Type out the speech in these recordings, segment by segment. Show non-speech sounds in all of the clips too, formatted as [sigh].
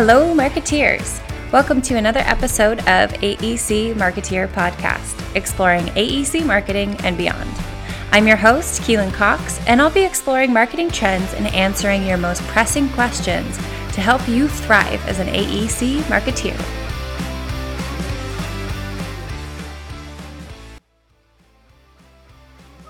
Hello, marketeers. Welcome to another episode of AEC Marketeer Podcast, exploring AEC marketing and beyond. I'm your host, Keelan Cox, and I'll be exploring marketing trends and answering your most pressing questions to help you thrive as an AEC marketeer.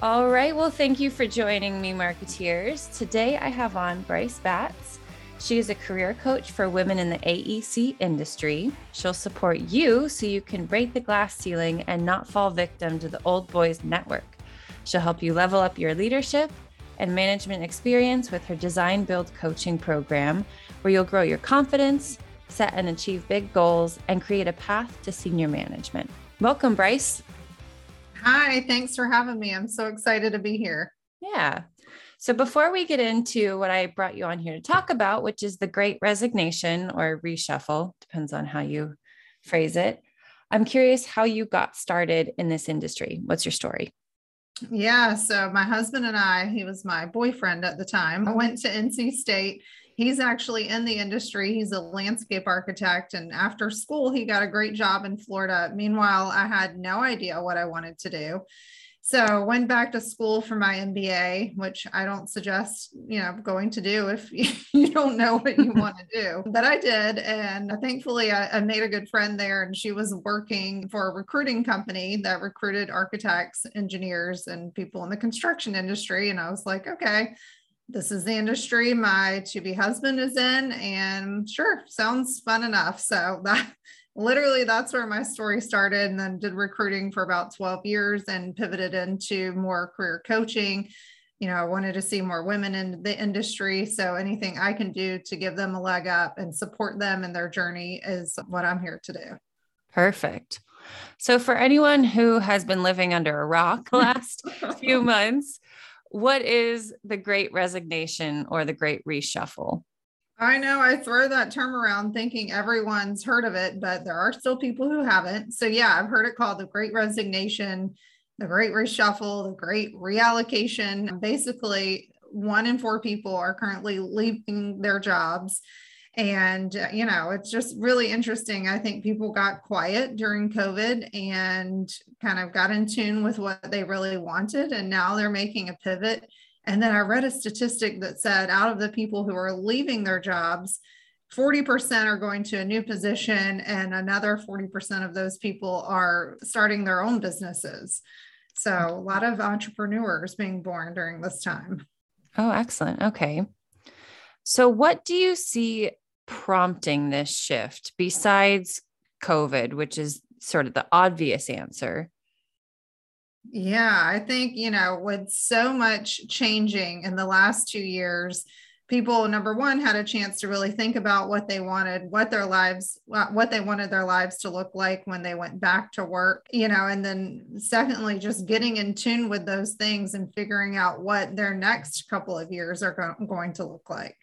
All right, well, thank you for joining me, marketeers. Today I have on Bryce Batts. She is a career coach for women in the AEC industry. She'll support you so you can break the glass ceiling and not fall victim to the old boys network. She'll help you level up your leadership and management experience with her design build coaching program, where you'll grow your confidence, set and achieve big goals, and create a path to senior management. Welcome, Bryce. Hi, thanks for having me. I'm so excited to be here. Yeah. So, before we get into what I brought you on here to talk about, which is the great resignation or reshuffle, depends on how you phrase it, I'm curious how you got started in this industry. What's your story? Yeah. So, my husband and I, he was my boyfriend at the time, I went to NC State he's actually in the industry. He's a landscape architect. And after school, he got a great job in Florida. Meanwhile, I had no idea what I wanted to do. So went back to school for my MBA, which I don't suggest, you know, going to do if [laughs] you don't know what you [laughs] want to do. But I did. And thankfully I, I, made a good friend there and she was working for a recruiting company that recruited architects, engineers, and people in the construction industry. And I was like, okay, this is the industry my to be husband is in and sure sounds fun enough so [laughs] that literally that's where my story started and then did recruiting for about 12 years and pivoted into more career coaching. You know i wanted to see more women in the industry so anything i can do to give them a leg up and support them in their journey is what i'm here to do. Perfect. So for anyone who has been living under a rock the [laughs] last few [laughs] months what is the great resignation or the great reshuffle? I know I throw that term around thinking everyone's heard of it, but there are still people who haven't. So, yeah, I've heard it called the great resignation, the great reshuffle, the great reallocation. Basically, one in four people are currently leaving their jobs and, uh, you know, it's just really interesting. I think people got quiet during COVID and kind of got in tune with what they really wanted. And now they're making a pivot. And then I read a statistic that said out of the people who are leaving their jobs, 40% are going to a new position, and another 40% of those people are starting their own businesses. So, a lot of entrepreneurs being born during this time. Oh, excellent. Okay. So, what do you see prompting this shift besides COVID, which is sort of the obvious answer? Yeah, I think, you know, with so much changing in the last two years, people, number one, had a chance to really think about what they wanted, what their lives, what they wanted their lives to look like when they went back to work, you know, and then secondly, just getting in tune with those things and figuring out what their next couple of years are going to look like.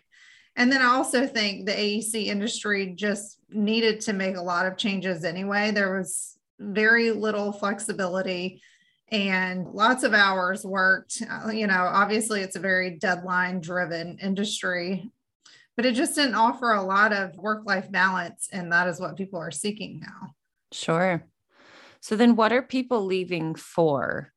And then I also think the AEC industry just needed to make a lot of changes anyway. There was very little flexibility and lots of hours worked. Uh, you know, obviously, it's a very deadline driven industry, but it just didn't offer a lot of work life balance. And that is what people are seeking now. Sure. So, then what are people leaving for?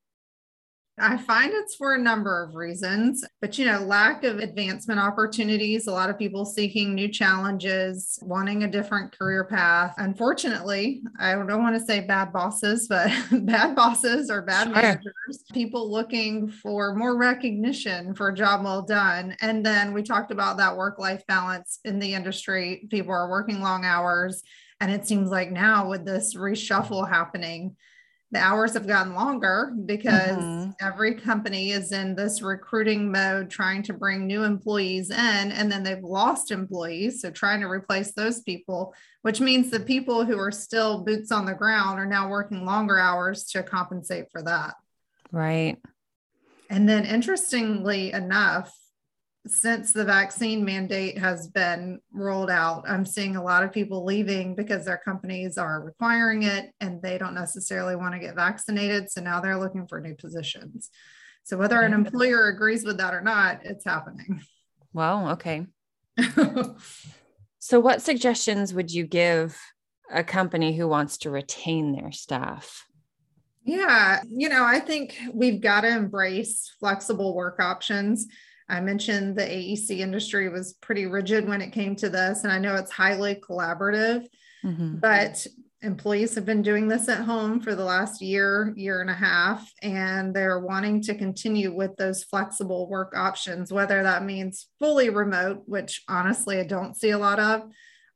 I find it's for a number of reasons, but you know, lack of advancement opportunities, a lot of people seeking new challenges, wanting a different career path. Unfortunately, I don't want to say bad bosses, but [laughs] bad bosses or bad sure. managers, people looking for more recognition for a job well done. And then we talked about that work life balance in the industry. People are working long hours. And it seems like now with this reshuffle happening, the hours have gotten longer because mm-hmm. every company is in this recruiting mode trying to bring new employees in and then they've lost employees so trying to replace those people which means the people who are still boots on the ground are now working longer hours to compensate for that right and then interestingly enough since the vaccine mandate has been rolled out, I'm seeing a lot of people leaving because their companies are requiring it and they don't necessarily want to get vaccinated. So now they're looking for new positions. So whether an mm-hmm. employer agrees with that or not, it's happening. [laughs] Well, okay. [laughs] So, what suggestions would you give a company who wants to retain their staff? Yeah, you know, I think we've got to embrace flexible work options. I mentioned the AEC industry was pretty rigid when it came to this, and I know it's highly collaborative, mm-hmm. but employees have been doing this at home for the last year, year and a half, and they're wanting to continue with those flexible work options, whether that means fully remote, which honestly I don't see a lot of,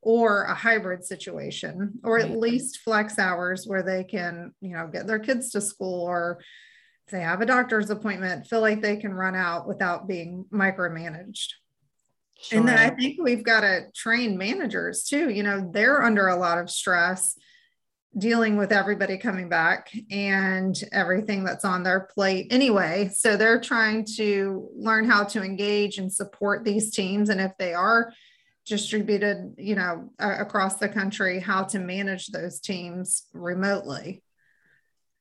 or a hybrid situation, or at least flex hours where they can, you know, get their kids to school or they have a doctor's appointment, feel like they can run out without being micromanaged. Sure. And then I think we've got to train managers too. You know, they're under a lot of stress dealing with everybody coming back and everything that's on their plate anyway. So they're trying to learn how to engage and support these teams. And if they are distributed, you know, across the country, how to manage those teams remotely.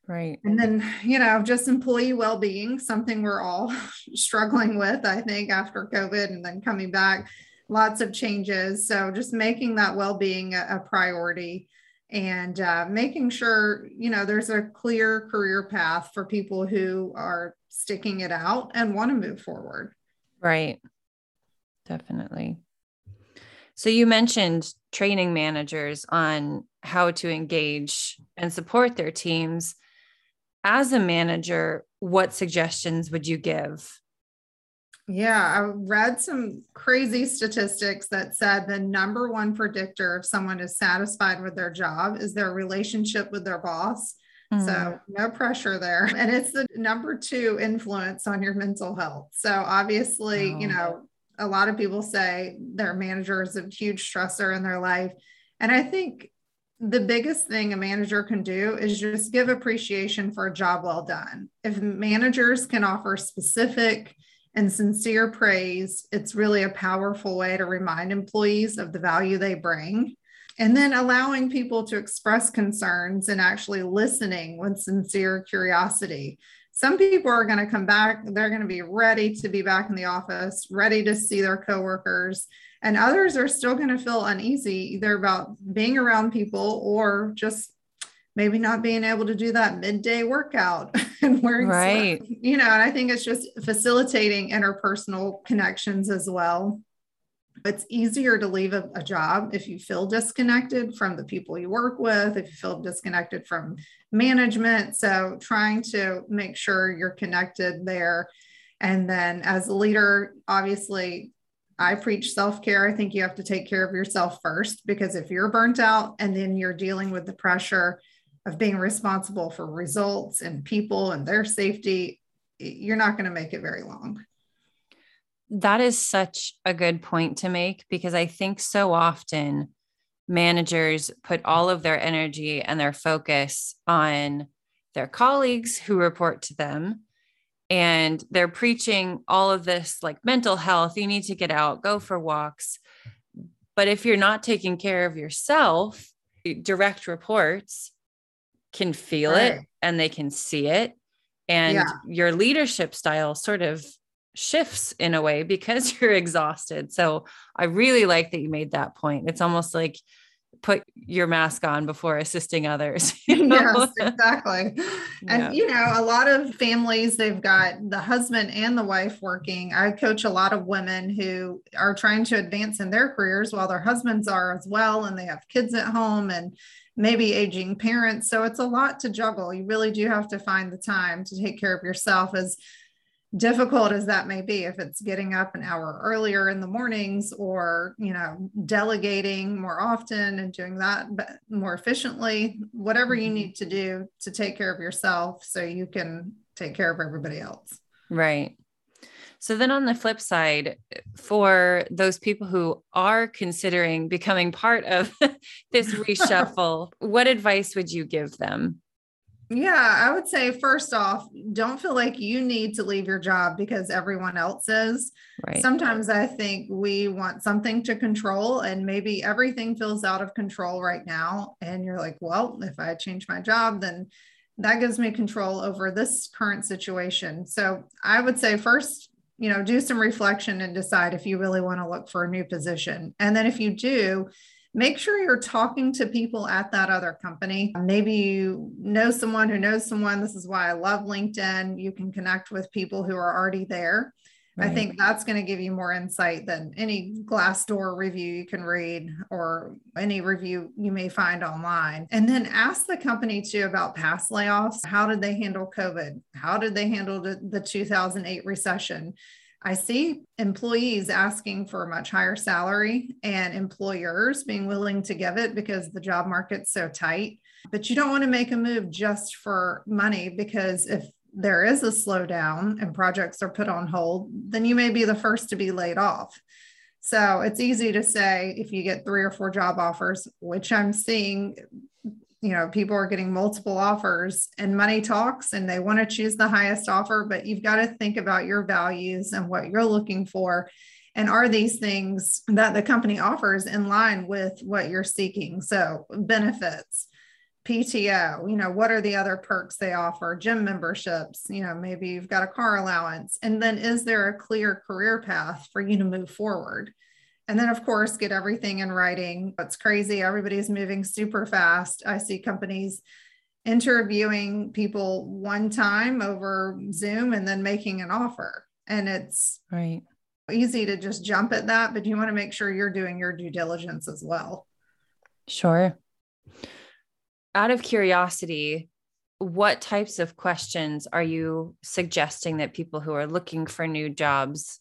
Right. And then, you know, just employee well being, something we're all [laughs] struggling with, I think, after COVID and then coming back, lots of changes. So just making that well being a, a, priority and uh, making sure, you know, there's a clear career path for people who are sticking it out and want to move forward. Right. Definitely. So you mentioned training managers on how to engage and support their teams as a manager, what suggestions would you give? Yeah, I read some crazy statistics that said the number one predictor if someone is satisfied with their job is their relationship with their boss. Mm. So, no pressure there. And it's the number two influence on your mental health. So, obviously, oh. you know, a lot of people say their manager is a huge stressor in their life. And I think the biggest thing a manager can do is just give appreciation for a job well done. If managers can offer specific and sincere praise, it's really a powerful way to remind employees of the value they bring. And then allowing people to express concerns and actually listening with sincere curiosity. Some people are going to come back, they're going to be ready to be back in the office, ready to see their coworkers and others are still going to feel uneasy either about being around people or just maybe not being able to do that midday workout [laughs] and wearing right. Stuff. you know and i think it's just facilitating interpersonal connections as well. It's easier to leave a, a, job if you feel disconnected from the people you work with if you feel disconnected from management. So trying to make sure you're connected there. And then as a leader obviously I preach self care. I think you have to take care of yourself first because if you're burnt out and then you're dealing with the pressure of being responsible for results and people and their safety, you're not going to make it very long. That is such a good point to make because I think so often managers put all of their energy and their focus on their colleagues who report to them and they're preaching all of this like mental health you need to get out go for walks but if you're not taking care of yourself direct reports can feel right. it and they can see it and yeah. your leadership style sort of shifts in a way because [laughs] you're exhausted so i really like that you made that point it's almost like your mask on before assisting others. [laughs] You know? Yes, exactly. And yeah. you know, a lot of families they've got the husband and the wife working. I coach a lot of women who are trying to advance in their careers while their husbands are as well and they have kids at home and maybe aging parents. So it's a lot to juggle. You really do have to find the time to take care of yourself as difficult as that may be if it's getting up an hour earlier in the mornings or you know delegating more often and doing that more efficiently whatever you mm-hmm. need to do to take care of yourself so you can take care of everybody else. Right. So then on the flip side for those people who are considering becoming part of [laughs] this [laughs] reshuffle what advice would you give them yeah, I would say first off, don't feel like you need to leave your job because everyone else is. Right. Sometimes I think we want something to control, and maybe everything feels out of control right now. And you're like, well, if I change my job, then that gives me control over this current situation. So I would say, first, you know, do some reflection and decide if you really want to look for a new position. And then if you do, make sure you're talking to people at that other company. Maybe you know someone who knows someone. This is why I love LinkedIn. You can connect with people who are already there. Right. I think that's going to give you more insight than any Glassdoor review you can read or any review you may find online. And then ask the company too about past layoffs. How did they handle COVID? How did they handle the, the 2008 recession? I see employees asking for a much higher salary and employers being willing to give it because the job market's so tight. But you don't want to make a move just for money because if there is a slowdown and projects are put on hold, then you may be the first to be laid off. So it's easy to say if you get three or four job offers, which I'm seeing you know people are getting multiple offers and money talks and they want to choose the highest offer but you've got to think about your values and what you're looking for and are these things that the company offers in line with what you're seeking so benefits PTO, you know, what are the other perks they offer, gym memberships, you know, maybe you've got a car allowance. And then is there a clear career path for you to move forward? And then, of course, get everything in writing. It's crazy. Everybody's moving super fast. I see companies interviewing people one time over Zoom and then making an offer. And it's right easy to just jump at that, but you want to make sure you're doing your due diligence as well. Sure. Out of curiosity, what types of questions are you suggesting that people who are looking for new jobs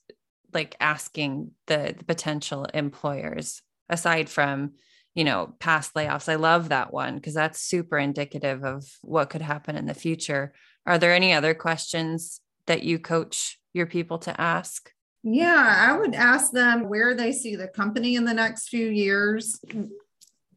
like asking the, the potential employers aside from you know past layoffs i love that one because that's super indicative of what could happen in the future are there any other questions that you coach your people to ask yeah i would ask them where they see the company in the next few years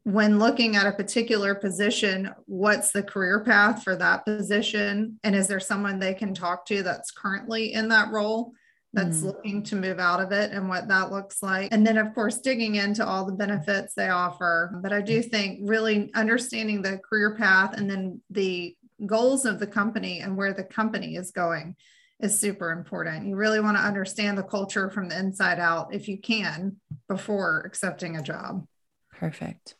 when looking at a particular position, what's the career path for that position? And is there someone they can talk to that's currently in that role? That's mm. looking to move out of it and what that looks like. And then, of course, digging into all the benefits they offer. But I do think really understanding the career path and then the goals of the company and where the company is going is super important. You really want to understand the culture from the inside out if you can before accepting a job. Perfect.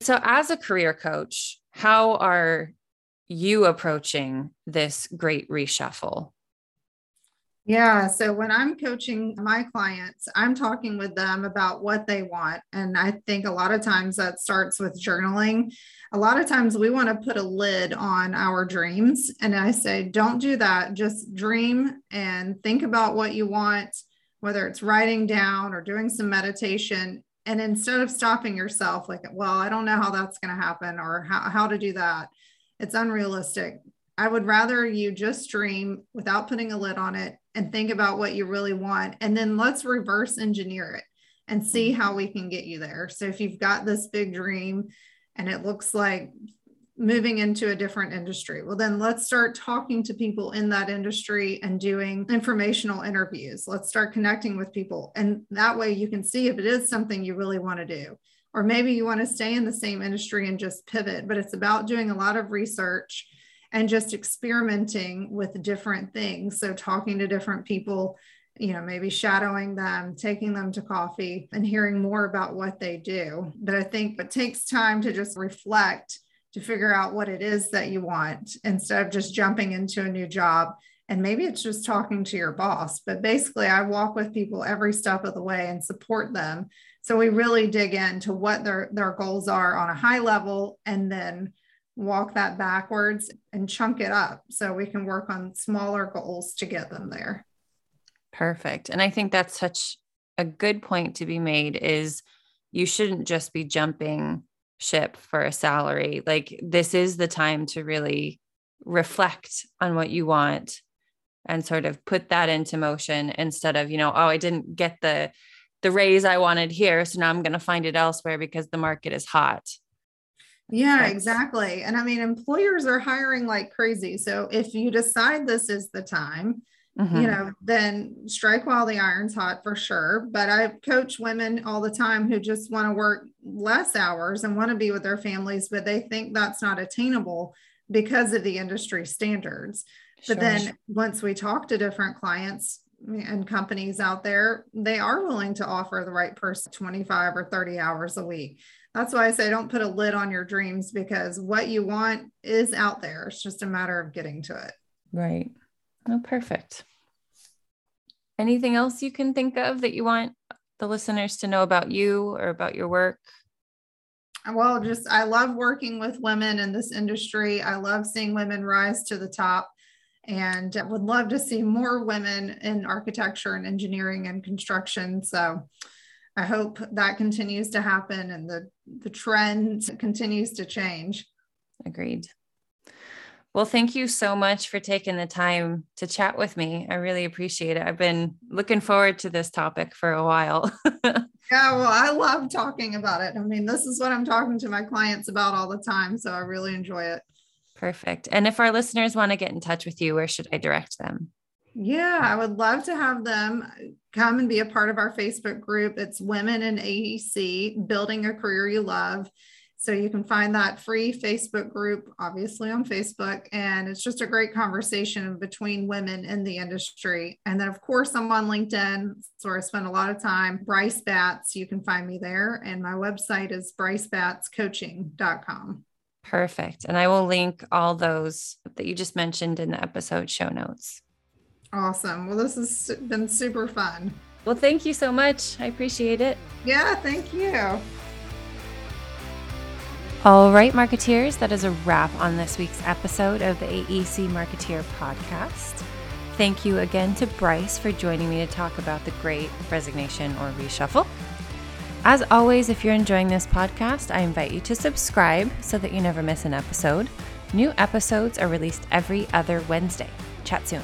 So, as a career coach, how are you approaching this great reshuffle? Yeah. So when I'm coaching my clients, I'm talking with them about what they want. And I think a lot of times that starts with journaling. A lot of times we want to put a lid on our dreams. And I say, don't do that. Just dream and think about what you want, whether it's writing down or doing some meditation. And instead of stopping yourself, like, well, I don't know how that's going to happen or how, how to do that, it's unrealistic. I would rather you just dream without putting a lid on it and think about what you really want. And then let's reverse engineer it and see mm-hmm. how we can get you there. So if you've got this big dream and it looks like moving into a different industry, well, then let's start talking to people in that industry and doing informational interviews. Let's start connecting with people. And that way you can see if it is something you really want to do. Or maybe you want to stay in the same industry and just pivot, but it's about doing a lot of research and just experimenting with different things. So, talking to different people, you know, maybe shadowing them, taking them to coffee, and hearing more about what they do. But I think it takes time to just reflect to figure out what it is that you want instead of just jumping into a new job. And maybe it's just talking to your boss. But basically, I walk with people every step of the way and support them. So we really dig into what their, their goals are on a high level and then walk that backwards and chunk it up so we can work on smaller goals to get them there. Perfect. And I think that's such a good point to be made is you shouldn't just be jumping ship for a salary. Like this is the time to really reflect on what you want and sort of put that into motion instead of, you know, oh, I didn't get the the raise I wanted here, so now I'm going to find it elsewhere because the market is hot. Yeah, exactly. And I mean, employers are hiring like crazy. So if you decide this is the time, mm-hmm. you know, then strike while the iron's hot for sure. But I coach women all the time who just want to work less hours and want to be with their families, but they think that's not attainable because of the industry standards. Sure. But then once we talk to different clients, and companies out there, they are willing to offer the right person 25 or 30 hours a week. That's why I say don't put a lid on your dreams because what you want is out there. It's just a matter of getting to it. Right. Oh, perfect. Anything else you can think of that you want the listeners to know about you or about your work? Well, just I love working with women in this industry. I love seeing women rise to the top and would love to see more women in architecture and engineering and construction. So I hope that continues to happen and the, the trend continues to change. Agreed. Well, thank you so much for taking the time to chat with me. I really appreciate it. I've been looking forward to this topic for a while. [laughs] yeah, well, I love talking about it. I mean, this is what I'm talking to my clients about all the time. So I really enjoy it. Perfect. And if our listeners want to get in touch with you, where should I direct them? Yeah, I would love to have them come and be a part of our Facebook group. It's Women in AEC Building a Career You Love. So you can find that free Facebook group, obviously on Facebook. And it's just a great conversation between women in the industry. And then, of course, I'm on LinkedIn. So I spend a lot of time. Bryce Batts, you can find me there. And my website is brycebattscoaching.com. Perfect. And I will link all those that you just mentioned in the episode show notes. Awesome. Well, this has been super fun. Well, thank you so much. I appreciate it. Yeah, thank you. All right, marketeers, that is a wrap on this week's episode of the AEC Marketeer podcast. Thank you again to Bryce for joining me to talk about the great resignation or reshuffle. As always, if you're enjoying this podcast, I invite you to subscribe so that you never miss an episode. New episodes are released every other Wednesday. Chat soon.